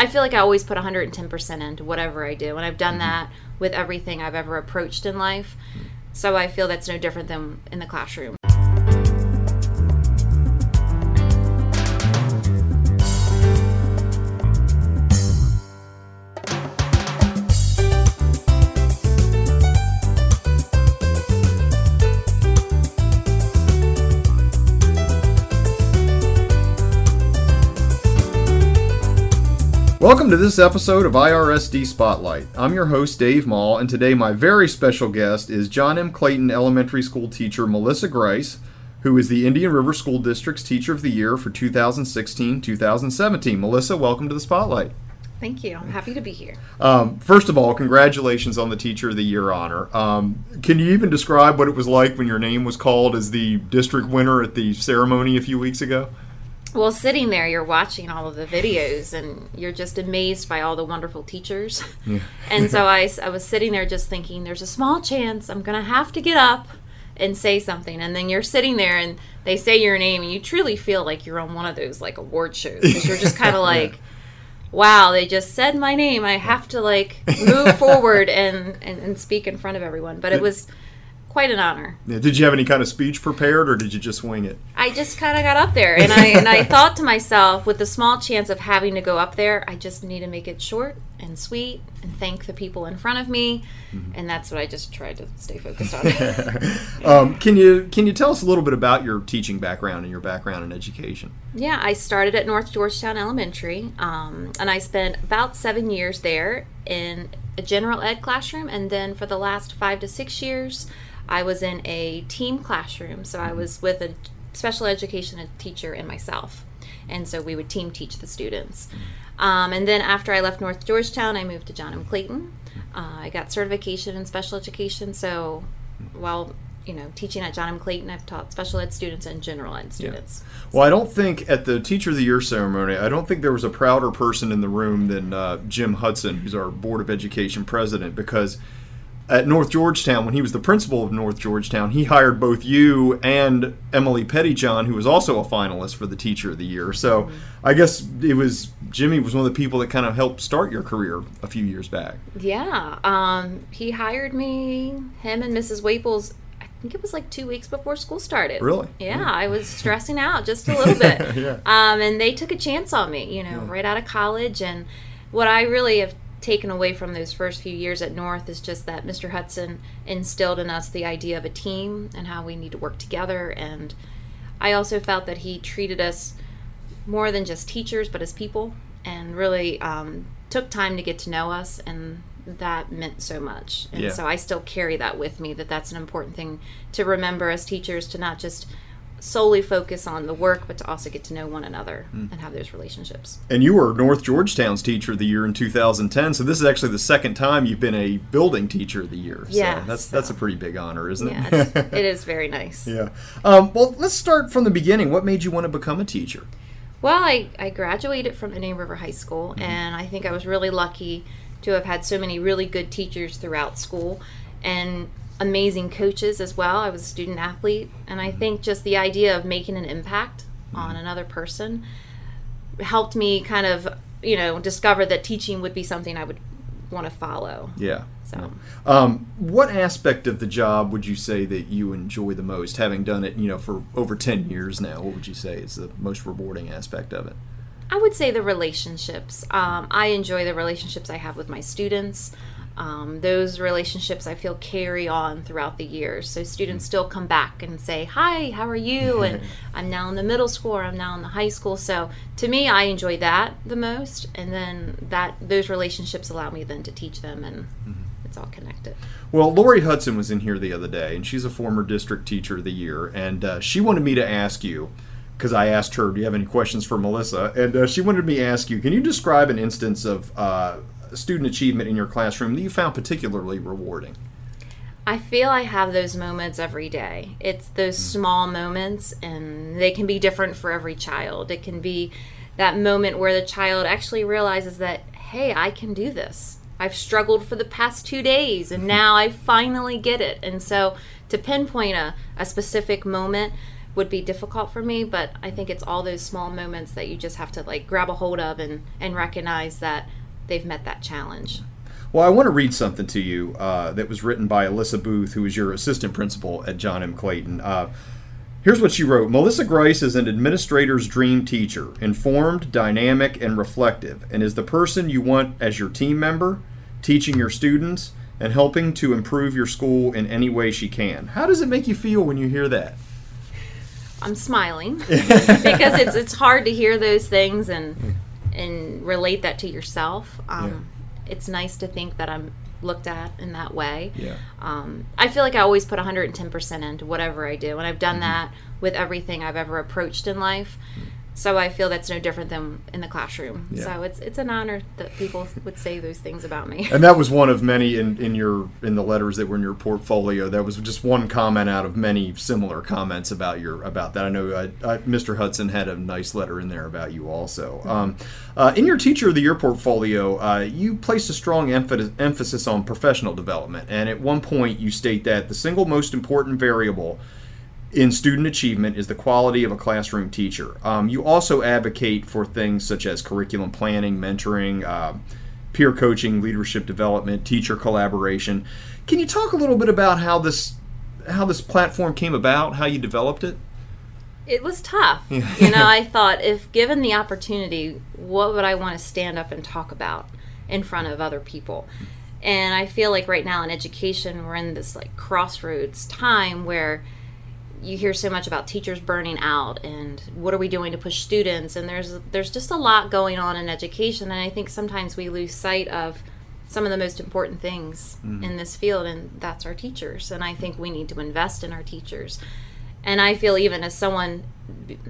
I feel like I always put 110% into whatever I do. And I've done mm-hmm. that with everything I've ever approached in life. So I feel that's no different than in the classroom. Welcome to this episode of IRSD Spotlight. I'm your host, Dave Maull, and today my very special guest is John M. Clayton Elementary School teacher Melissa Grise, who is the Indian River School District's Teacher of the Year for 2016 2017. Melissa, welcome to the Spotlight. Thank you. I'm happy to be here. Um, first of all, congratulations on the Teacher of the Year honor. Um, can you even describe what it was like when your name was called as the district winner at the ceremony a few weeks ago? Well, sitting there, you're watching all of the videos and you're just amazed by all the wonderful teachers. Yeah. and so I, I was sitting there just thinking, there's a small chance I'm going to have to get up and say something. And then you're sitting there and they say your name and you truly feel like you're on one of those like award shows. Because you're just kind of like, yeah. wow, they just said my name. I have to like move forward and, and, and speak in front of everyone. But it was quite an honor. Yeah, did you have any kind of speech prepared, or did you just wing it? I just kind of got up there, and I and I thought to myself, with the small chance of having to go up there, I just need to make it short and sweet, and thank the people in front of me, mm-hmm. and that's what I just tried to stay focused on. um, can you can you tell us a little bit about your teaching background and your background in education? Yeah, I started at North Georgetown Elementary, um, and I spent about seven years there in a general ed classroom, and then for the last five to six years. I was in a team classroom, so I was with a special education teacher and myself. And so we would team teach the students. Um, and then after I left North Georgetown, I moved to John M. Clayton. Uh, I got certification in special education. So while you know teaching at John M. Clayton, I've taught special ed students and general ed students. Yeah. Well, I don't think at the Teacher of the Year ceremony, I don't think there was a prouder person in the room than uh, Jim Hudson, who's our Board of Education president, because at North Georgetown, when he was the principal of North Georgetown, he hired both you and Emily Pettyjohn, who was also a finalist for the Teacher of the Year. So mm-hmm. I guess it was Jimmy was one of the people that kind of helped start your career a few years back. Yeah, um, he hired me, him and Mrs. Waples. I think it was like two weeks before school started. Really? Yeah, yeah. I was stressing out just a little bit. yeah. Um, and they took a chance on me, you know, yeah. right out of college. And what I really have taken away from those first few years at North is just that Mr. Hudson instilled in us the idea of a team and how we need to work together. And I also felt that he treated us more than just teachers, but as people, and really um, took time to get to know us. And that meant so much. And yeah. so I still carry that with me that that's an important thing to remember as teachers to not just solely focus on the work, but to also get to know one another mm. and have those relationships. And you were North Georgetown's Teacher of the Year in 2010, so this is actually the second time you've been a building Teacher of the Year. Yeah, so that's so. that's a pretty big honor, isn't yeah, it? Yeah, it is very nice. Yeah. Um, well, let's start from the beginning. What made you want to become a teacher? Well, I, I graduated from Indian River High School, mm-hmm. and I think I was really lucky to have had so many really good teachers throughout school. And amazing coaches as well. I was a student athlete, and I think just the idea of making an impact on another person helped me kind of, you know, discover that teaching would be something I would want to follow. Yeah. So, um, what aspect of the job would you say that you enjoy the most, having done it, you know, for over ten years now? What would you say is the most rewarding aspect of it? I would say the relationships. Um, I enjoy the relationships I have with my students um, those relationships I feel carry on throughout the years. So students still come back and say, Hi, how are you? And I'm now in the middle school or I'm now in the high school. So to me, I enjoy that the most. And then that those relationships allow me then to teach them and mm-hmm. it's all connected. Well, Lori Hudson was in here the other day and she's a former district teacher of the year. And uh, she wanted me to ask you, because I asked her, Do you have any questions for Melissa? And uh, she wanted me to ask you, can you describe an instance of uh, student achievement in your classroom that you found particularly rewarding? I feel I have those moments every day. It's those mm. small moments, and they can be different for every child. It can be that moment where the child actually realizes that, hey, I can do this. I've struggled for the past two days, and now I finally get it. And so, to pinpoint a, a specific moment, would be difficult for me but i think it's all those small moments that you just have to like grab a hold of and and recognize that they've met that challenge well, I want to read something to you uh, that was written by Alyssa Booth, who is your assistant principal at John M. Clayton. Uh, here's what she wrote Melissa Grise is an administrator's dream teacher, informed, dynamic, and reflective, and is the person you want as your team member, teaching your students, and helping to improve your school in any way she can. How does it make you feel when you hear that? I'm smiling because it's it's hard to hear those things and and relate that to yourself. Um, yeah. It's nice to think that I'm looked at in that way. Yeah. Um, I feel like I always put 110% into whatever I do, and I've done mm-hmm. that with everything I've ever approached in life. Mm-hmm so I feel that's no different than in the classroom. Yeah. So it's it's an honor that people would say those things about me. And that was one of many in, in your in the letters that were in your portfolio. That was just one comment out of many similar comments about your about that. I know I, I, Mr. Hudson had a nice letter in there about you also. Um, uh, in your Teacher of the Year portfolio, uh, you placed a strong emphasis on professional development, and at one point you state that the single most important variable in student achievement is the quality of a classroom teacher. Um, you also advocate for things such as curriculum planning, mentoring, uh, peer coaching, leadership development, teacher collaboration. Can you talk a little bit about how this how this platform came about, how you developed it? It was tough. you know, I thought if given the opportunity, what would I want to stand up and talk about in front of other people? And I feel like right now in education, we're in this like crossroads time where you hear so much about teachers burning out and what are we doing to push students? And there's there's just a lot going on in education. And I think sometimes we lose sight of some of the most important things mm. in this field and that's our teachers. And I think we need to invest in our teachers. And I feel even as someone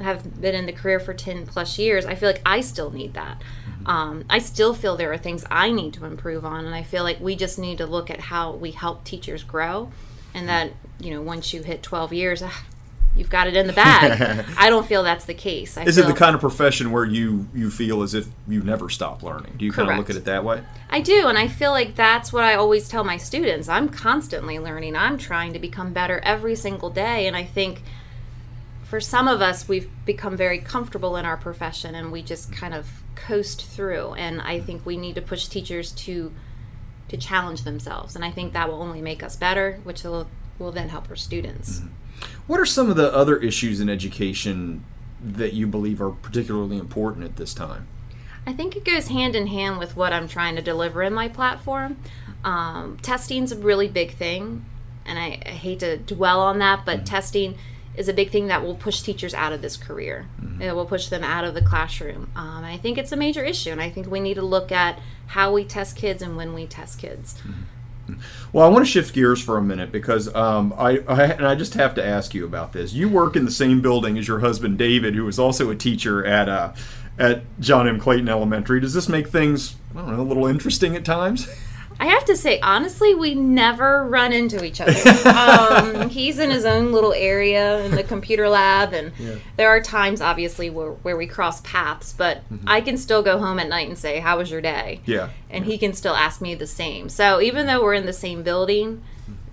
have been in the career for 10 plus years I feel like I still need that. Mm-hmm. um, I still feel there are things I need to improve on. And I feel like we just need to look at how we help teachers grow and that you know once you hit 12 years ah, you've got it in the bag. I don't feel that's the case. I is it the kind of profession where you you feel as if you never stop learning? Do you correct. kind of look at it that way? I do and i feel like that's what i always tell my students. I'm constantly learning. I'm trying to become better every single day and i think for some of us we've become very comfortable in our profession and we just kind of coast through. And i think we need to push teachers to to challenge themselves. And I think that will only make us better, which will, will then help our students. Mm-hmm. What are some of the other issues in education that you believe are particularly important at this time? I think it goes hand in hand with what I'm trying to deliver in my platform. Um, testing's a really big thing, and I, I, hate to dwell on that, but mm-hmm. testing is a big thing that will push teachers out of this career. Mm-hmm. It will push them out of the classroom. Um, I think it's a major issue, and I think we need to look at how we test kids and when we test kids. Mm-hmm. Well, I want to shift gears for a minute because um, I, I, and I just have to ask you about this. You work in the same building as your husband David, who is also a teacher at uh, at John M. Clayton Elementary. Does this make things I don't know a little interesting at times? I have to say, honestly, we never run into each other. Um, he's in his own little area in the computer lab, and yeah. there are times, obviously, where, where we cross paths, but mm-hmm. I can still go home at night and say, How was your day? Yeah. And yeah. he can still ask me the same. So even though we're in the same building,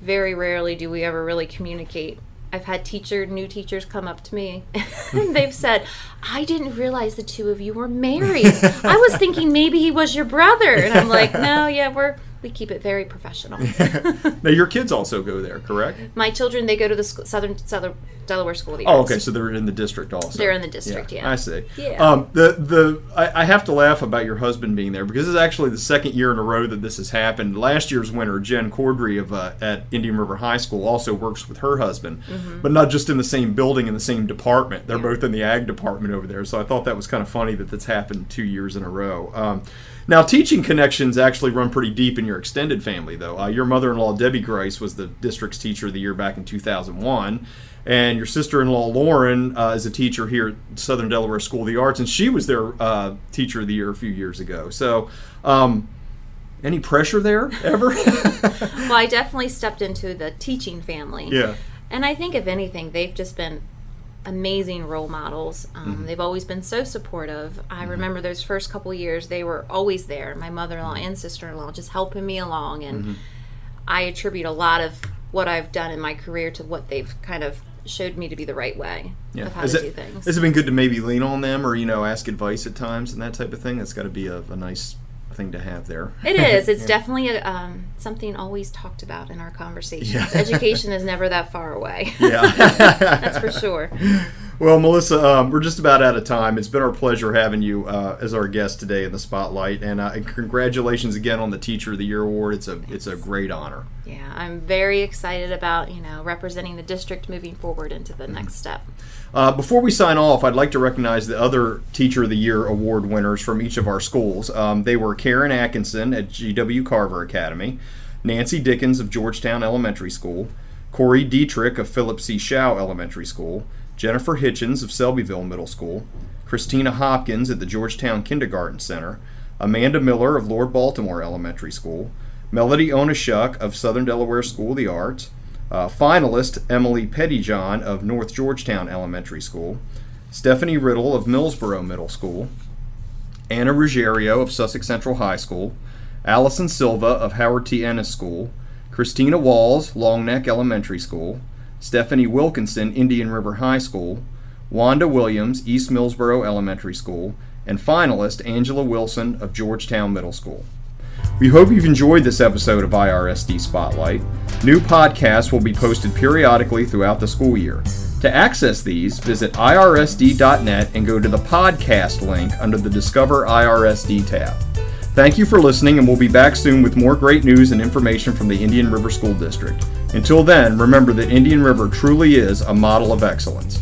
very rarely do we ever really communicate I've had teacher new teachers come up to me and they've said, "I didn't realize the two of you were married. I was thinking maybe he was your brother." And I'm like, "No, yeah, we're we keep it very professional. now your kids also go there, correct? My children they go to the Southern Southern Delaware School of the Arts. Oh, okay, so they're in the district also. They're in the district, yeah. yeah. I see. Yeah. Um, the the I, I, have to laugh about your husband being there because this is actually the second year in a row that this has happened. Last year's winner, Jen Cordry of uh, at Indian River High School, also works with her husband, mm-hmm. but not just in the same building in the same department. They're yeah. both in the ag department over there. So I thought that was kind of funny that that's happened two years in a row. Um, now, teaching connections actually run pretty deep in your extended family, though. Uh, your mother in law, Debbie Grise, was the district's teacher of the year back in 2001. And your sister in law, Lauren, uh, is a teacher here at Southern Delaware School of the Arts, and she was their uh, teacher of the year a few years ago. So, um, any pressure there ever? well, I definitely stepped into the teaching family. Yeah. And I think, if anything, they've just been amazing role models. Um, mm-hmm. They've always been so supportive. I mm-hmm. remember those first couple years, they were always there. My mother in law and sister in law just helping me along. And mm-hmm. I attribute a lot of what I've done in my career to what they've kind of showed me to be the right way yeah. of how to it, do things. Has it been good to maybe lean on them or you know ask advice at times and that type of thing? That's got to be a, a nice thing to have there. It is. It's yeah. definitely a, um, something always talked about in our conversations. Yeah. Education is never that far away. Yeah, that's for sure. Well, Melissa, um, we're just about out of time. It's been our pleasure having you uh, as our guest today in the spotlight, and, uh, congratulations again on the Teacher of the Year award. It's a it's a great honor. Yeah, I'm very excited about you know representing the district moving forward into the mm-hmm. next step. Uh, before we sign off, I'd like to recognize the other Teacher of the Year award winners from each of our schools. Um, they were Karen Atkinson at G.W. Carver Academy, Nancy Dickens of Georgetown Elementary School, Corey Dietrich of Phillip C. Showell Elementary School, Jennifer Hitchens of Selbyville Middle School, Christina Hopkins at the Georgetown Kindergarten Center, Amanda Miller of Lord Baltimore Elementary School, Melody Onashuk of Southern Delaware School of the Arts, uh, finalist Emily Pettyjohn of North Georgetown Elementary School, Stephanie Riddle of Millsboro Middle School, Anna Ruggiero of Sussex Central High School, Allison Silva of Howard T. Ennis School, Christina Walls, Long Neck Elementary School, Stephanie Wilkinson, Indian River High School, Wanda Williams, East Millsboro Elementary School, and finalist Angela Wilson of Georgetown Middle School. We hope you've enjoyed this episode of IRSD Spotlight. New podcasts will be posted periodically throughout the school year. To access these, visit irsd.net and go to the podcast link under the Discover IRSD tab. Thank you for listening, and we'll be back soon with more great news and information from the Indian River School District. Until then, remember that Indian River truly is a model of excellence.